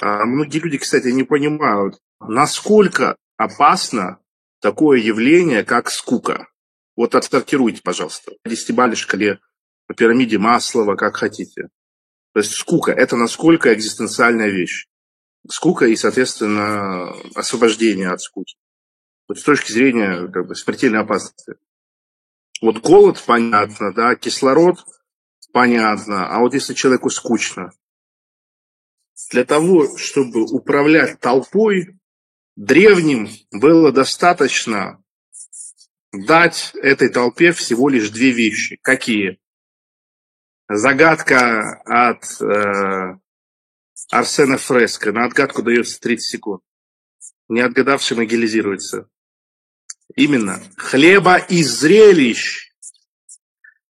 А многие люди, кстати, не понимают, насколько опасно такое явление, как скука. Вот отсортируйте, пожалуйста, по десятибалльной шкале, по пирамиде Маслова, как хотите. То есть скука – это насколько экзистенциальная вещь. Скука и, соответственно, освобождение от скуки. Вот с точки зрения как бы, смертельной опасности. Вот голод, понятно, да, кислород, понятно. А вот если человеку скучно, для того, чтобы управлять толпой, древним было достаточно дать этой толпе всего лишь две вещи. Какие? Загадка от э, Арсена Фреско. На отгадку дается 30 секунд. Не отгадавший могилизируется. Именно. Хлеба и зрелищ.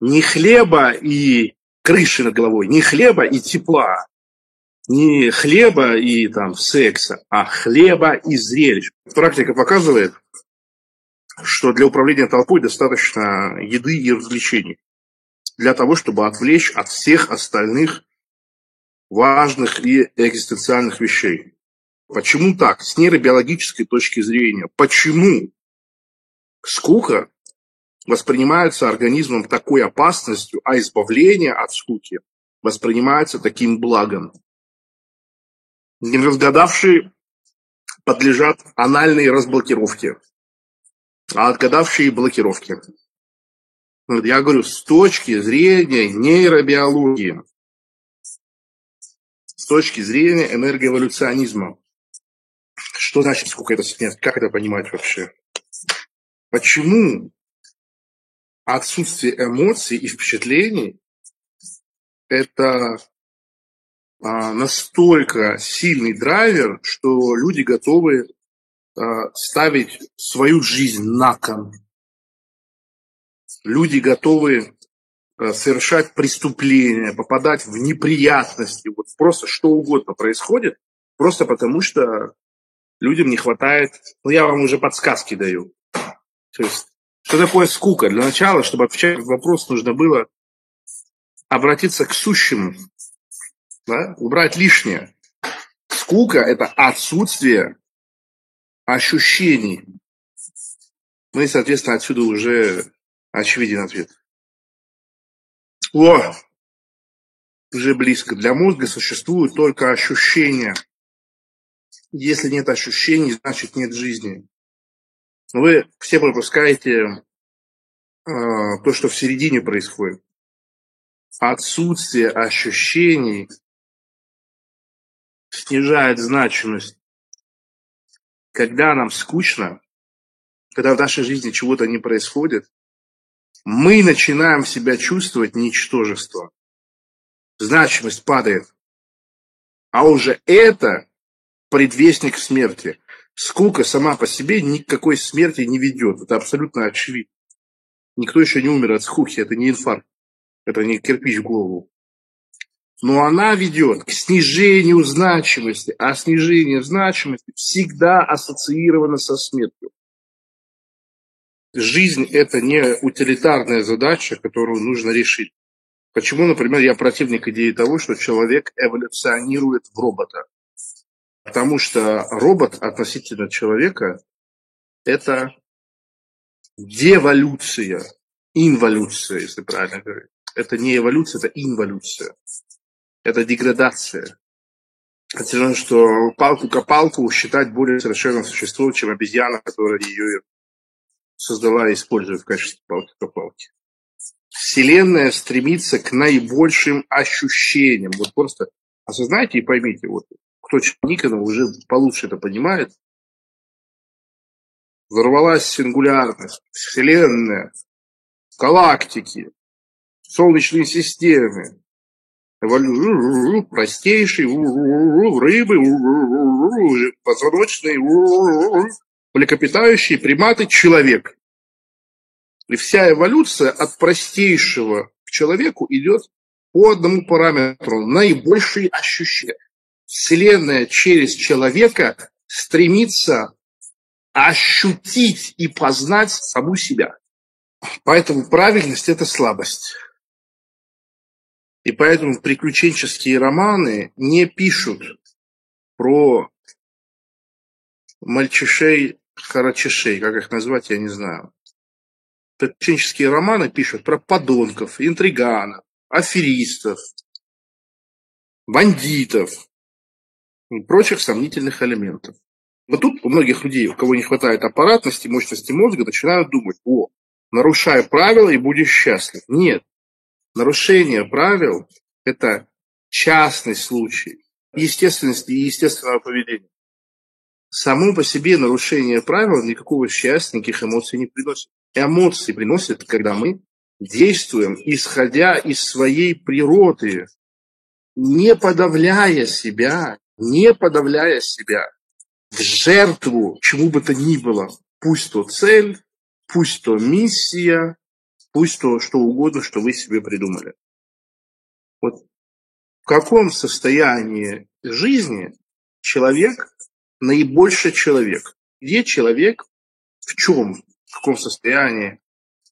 Не хлеба и крыши над головой, не хлеба и тепла, не хлеба и там секса, а хлеба и зрелищ. Практика показывает, что для управления толпой достаточно еды и развлечений для того, чтобы отвлечь от всех остальных важных и экзистенциальных вещей. Почему так? С нейробиологической точки зрения. Почему скука воспринимается организмом такой опасностью, а избавление от скуки воспринимается таким благом? Неразгадавшие подлежат анальной разблокировке, а отгадавшие – блокировке. Я говорю, с точки зрения нейробиологии, с точки зрения энергоэволюционизма. Что значит сколько это смерть? Как это понимать вообще? Почему отсутствие эмоций и впечатлений – это настолько сильный драйвер, что люди готовы а, ставить свою жизнь на кон люди готовы э, совершать преступления, попадать в неприятности, вот просто что угодно происходит, просто потому что людям не хватает, ну я вам уже подсказки даю. То есть, что такое скука? Для начала, чтобы отвечать на вопрос, нужно было обратиться к сущему, да? убрать лишнее. Скука – это отсутствие ощущений. Ну и, соответственно, отсюда уже Очевиден ответ. О, уже близко. Для мозга существуют только ощущения. Если нет ощущений, значит нет жизни. Вы все пропускаете э, то, что в середине происходит. Отсутствие ощущений снижает значимость. Когда нам скучно, когда в нашей жизни чего-то не происходит, мы начинаем себя чувствовать ничтожество. Значимость падает. А уже это предвестник смерти. Скука сама по себе никакой смерти не ведет. Это абсолютно очевидно. Никто еще не умер от скуки. Это не инфаркт. Это не кирпич в голову. Но она ведет к снижению значимости. А снижение значимости всегда ассоциировано со смертью жизнь – это не утилитарная задача, которую нужно решить. Почему, например, я противник идеи того, что человек эволюционирует в робота? Потому что робот относительно человека – это деволюция, инволюция, если правильно говорить. Это не эволюция, это инволюция. Это деградация. Это что палку-копалку считать более совершенным существом, чем обезьяна, которая ее создала и использует в качестве палки-копалки. Вселенная стремится к наибольшим ощущениям. Вот просто осознайте и поймите, вот кто Никонов уже получше это понимает, взорвалась сингулярность, Вселенная, галактики, Солнечные системы, простейшие рыбы, позвоночные, млекопитающие, приматы, человек. И вся эволюция от простейшего к человеку идет по одному параметру. Наибольшие ощущения. Вселенная через человека стремится ощутить и познать саму себя. Поэтому правильность – это слабость. И поэтому приключенческие романы не пишут про мальчишей, харачишей, как их назвать, я не знаю. Приключенческие романы пишут про подонков, интриганов, аферистов, бандитов и прочих сомнительных элементов. Вот тут у многих людей, у кого не хватает аппаратности, мощности мозга, начинают думать, о, нарушай правила и будешь счастлив. Нет, нарушение правил – это частный случай естественности и естественного поведения. Само по себе нарушение правил никакого счастья, никаких эмоций не приносит. Эмоции приносят, когда мы действуем, исходя из своей природы, не подавляя себя, не подавляя себя в жертву чему бы то ни было. Пусть то цель, пусть то миссия, пусть то что угодно, что вы себе придумали. Вот в каком состоянии жизни человек наибольше человек? Где человек, в чем, в каком состоянии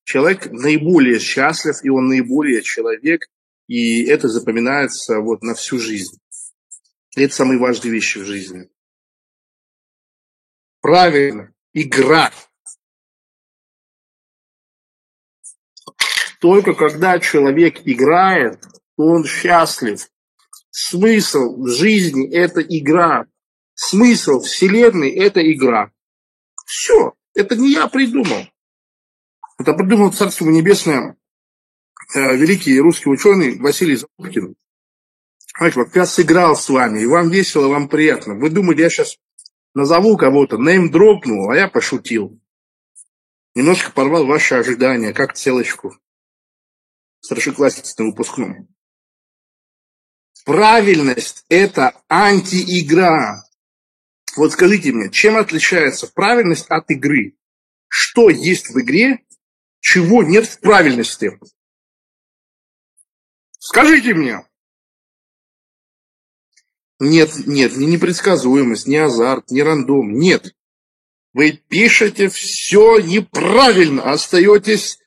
человек наиболее счастлив, и он наиболее человек, и это запоминается вот на всю жизнь. Это самые важные вещи в жизни. Правильно, игра. Только когда человек играет, он счастлив. Смысл жизни – это игра. Смысл Вселенной – это игра. Все. Это не я придумал. Это придумал Царство Небесное э, великий русский ученый Василий Запуткин. Знаете, вот я сыграл с вами, и вам весело, вам приятно. Вы думаете, я сейчас назову кого-то, нейм дропнул, а я пошутил. Немножко порвал ваши ожидания, как целочку. Старшеклассницы на выпускном. Правильность – это антиигра. Вот скажите мне, чем отличается правильность от игры? Что есть в игре, чего нет в правильности? Скажите мне. Нет, нет, не непредсказуемость, не азарт, не рандом, нет. Вы пишете все неправильно, остаетесь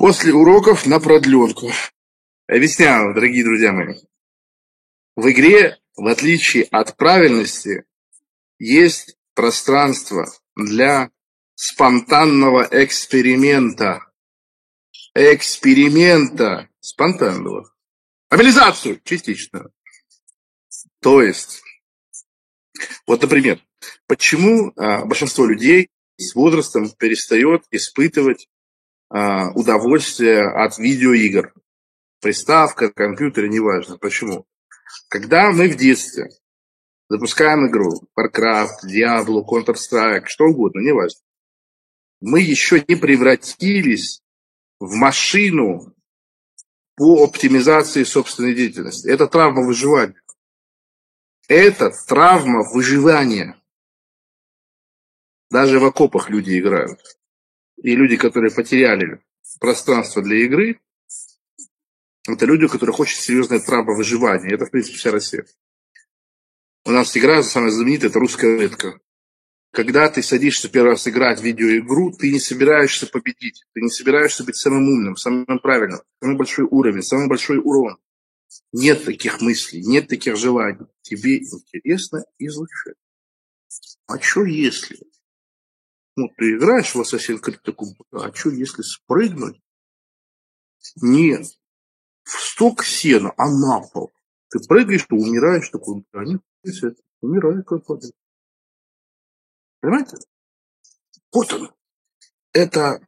после уроков на продленку. Объясняю, дорогие друзья мои. В игре, в отличие от правильности, есть пространство для спонтанного эксперимента. Эксперимента спонтанного. Мобилизацию частично. То есть, вот, например, почему а, большинство людей с возрастом перестает испытывать удовольствие от видеоигр? Приставка, компьютер, неважно. Почему? Когда мы в детстве запускаем игру, Warcraft, Diablo, Counter-Strike, что угодно, неважно, мы еще не превратились в машину по оптимизации собственной деятельности. Это травма выживания. Это травма выживания. Даже в окопах люди играют. И люди, которые потеряли пространство для игры, это люди, у которых очень серьезная травма выживания. Это, в принципе, вся Россия. У нас игра самая знаменитая, это русская рулетка. Когда ты садишься первый раз играть в видеоигру, ты не собираешься победить. Ты не собираешься быть самым умным, самым правильным, самый большой уровень, самый большой урон. Нет таких мыслей, нет таких желаний. Тебе интересно изучать. А что если? Ну, ты играешь в Assassin's Creed, такой, а что если спрыгнуть? Нет. В сток сена, а на пол. Ты прыгаешь, ты умираешь, такой, а нет, умираю как падает. Понимаете? Вот он. Это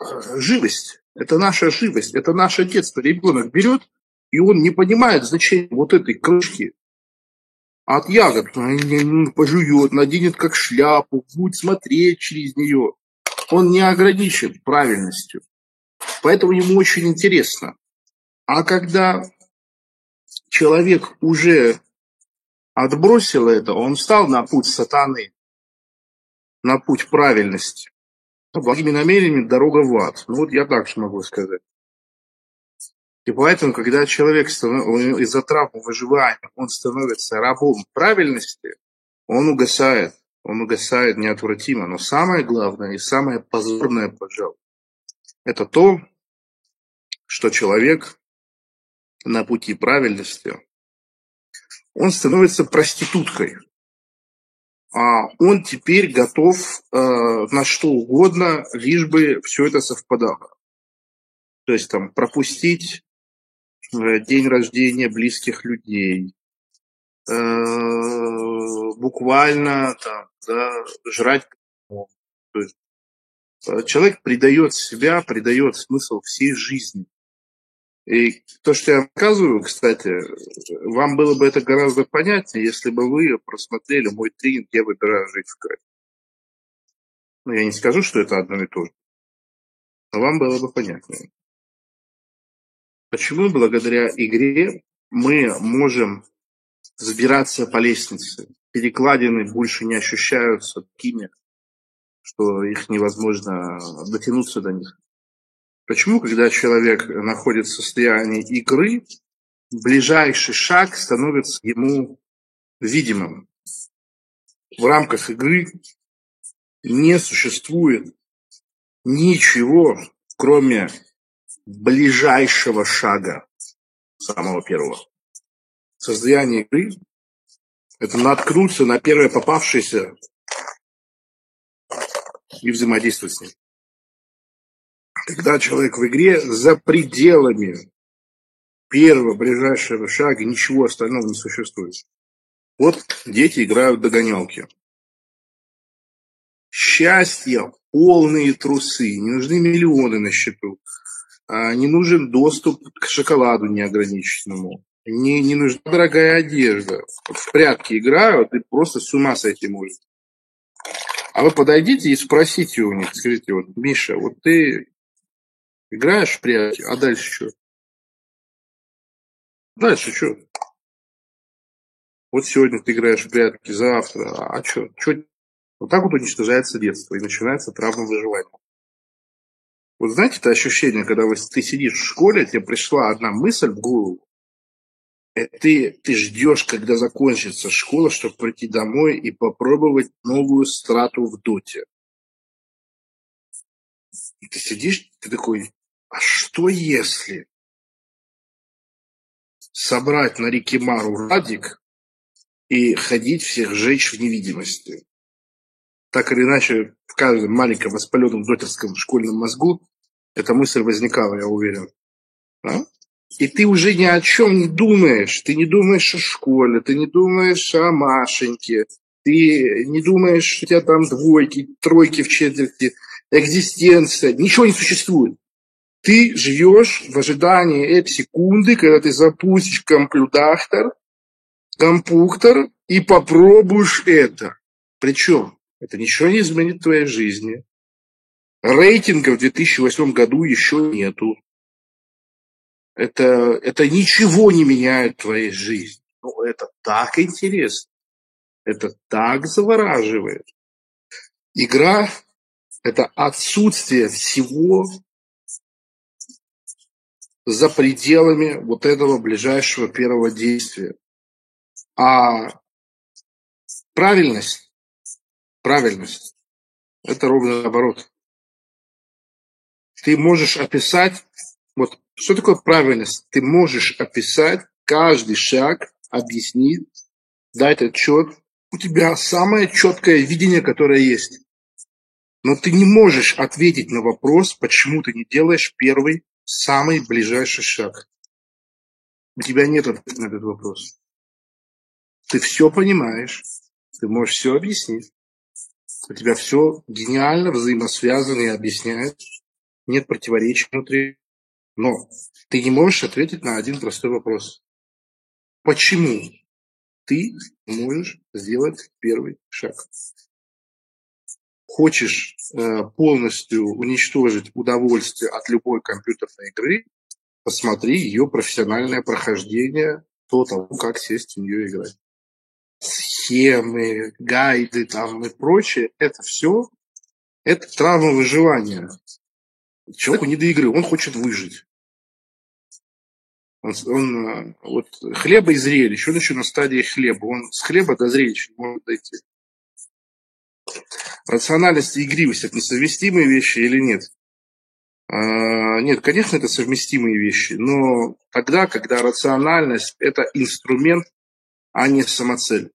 э, живость. Это наша живость. Это наше детство. Ребенок берет и он не понимает значения вот этой крышки от ягод. Пожует, наденет как шляпу, будет смотреть через нее. Он не ограничен правильностью. Поэтому ему очень интересно. А когда человек уже отбросил это, он встал на путь сатаны, на путь правильности. Благими намерениями дорога в ад. Ну, вот я так могу сказать. И поэтому, когда человек из-за травмы выживания, он становится рабом правильности, он угасает. Он угасает неотвратимо. Но самое главное и самое позорное, пожалуй, это то, что человек на пути правильности, он становится проституткой. А он теперь готов э, на что угодно, лишь бы все это совпадало. То есть там пропустить день рождения близких людей, э, буквально там, да, жрать. То есть, э, человек придает себя, придает смысл всей жизни. И то, что я рассказываю, кстати, вам было бы это гораздо понятнее, если бы вы просмотрели мой тренинг «Я выбираю жить в кайф». Ну, я не скажу, что это одно и то же, но вам было бы понятнее. Почему благодаря игре мы можем забираться по лестнице? Перекладины больше не ощущаются такими, что их невозможно дотянуться до них. Почему, когда человек находится в состоянии игры, ближайший шаг становится ему видимым? В рамках игры не существует ничего, кроме ближайшего шага, самого первого. Состояние игры – это наткнуться на первое попавшееся и взаимодействовать с ним когда человек в игре за пределами первого ближайшего шага, ничего остального не существует. Вот дети играют в догонялки. Счастье, полные трусы, не нужны миллионы на счету, не нужен доступ к шоколаду неограниченному, не, не нужна дорогая одежда. В прятки играют, и просто с ума сойти может. А вы подойдите и спросите у них, скажите, вот, Миша, вот ты Играешь в прятки, а дальше что? Дальше что? Вот сегодня ты играешь в прятки, завтра, а что? что? Вот так вот уничтожается детство и начинается травма выживания. Вот знаете это ощущение, когда вы, ты сидишь в школе, тебе пришла одна мысль в голову, и ты, ты ждешь, когда закончится школа, чтобы прийти домой и попробовать новую страту в доте. И ты сидишь, ты такой, а что если собрать на реке Мару радик и ходить всех жечь в невидимости? Так или иначе, в каждом маленьком воспаленном дотерском школьном мозгу эта мысль возникала, я уверен. А? И ты уже ни о чем не думаешь. Ты не думаешь о школе, ты не думаешь о Машеньке, ты не думаешь, что у тебя там двойки, тройки в четверти, экзистенция. Ничего не существует. Ты живешь в ожидании этой секунды, когда ты запустишь компьютер, компьютер и попробуешь это. Причем это ничего не изменит в твоей жизни. Рейтинга в 2008 году еще нету. Это, это ничего не меняет в твоей жизни. Но это так интересно. Это так завораживает. Игра – это отсутствие всего за пределами вот этого ближайшего первого действия. А правильность, правильность, это ровно наоборот. Ты можешь описать, вот что такое правильность? Ты можешь описать каждый шаг, объяснить, дать отчет. У тебя самое четкое видение, которое есть. Но ты не можешь ответить на вопрос, почему ты не делаешь первый самый ближайший шаг? У тебя нет ответа на этот вопрос. Ты все понимаешь, ты можешь все объяснить. У тебя все гениально взаимосвязано и объясняет. Нет противоречий внутри. Но ты не можешь ответить на один простой вопрос. Почему ты можешь сделать первый шаг? хочешь э, полностью уничтожить удовольствие от любой компьютерной игры, посмотри ее профессиональное прохождение до того, как сесть в нее играть. Схемы, гайды там и прочее, это все, это травма выживания. Человеку не до игры, он хочет выжить. Он, он, э, вот хлеба и зрелищ, он еще на стадии хлеба, он с хлеба до зрелища не может дойти. Рациональность и игривость – это несовместимые вещи или нет? А, нет, конечно, это совместимые вещи, но тогда, когда рациональность – это инструмент а не самоцель.